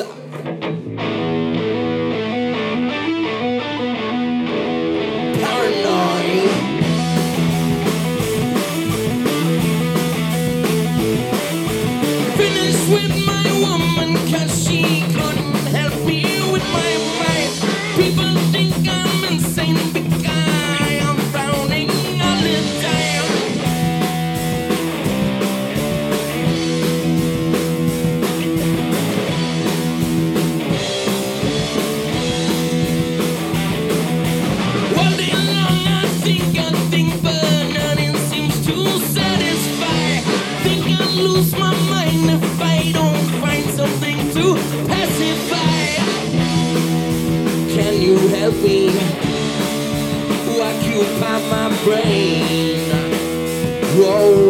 さ nothing occupy my brain. Whoa.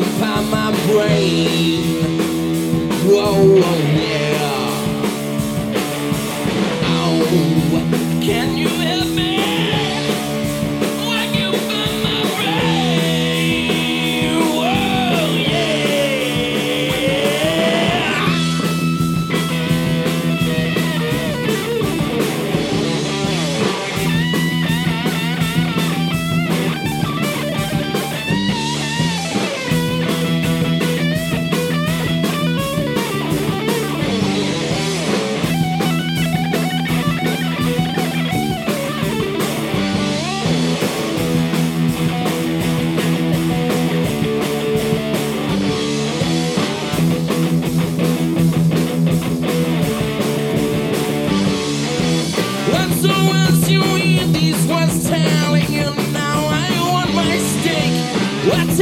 occupy my brain. Whoa, whoa yeah. Oh, can you?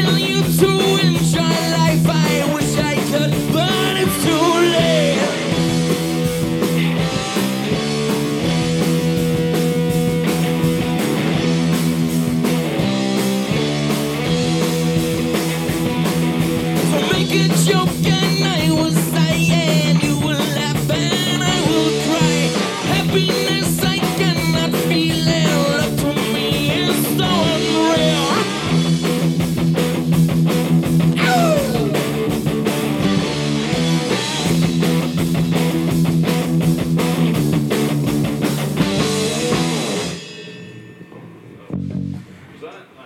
tell you to Represent.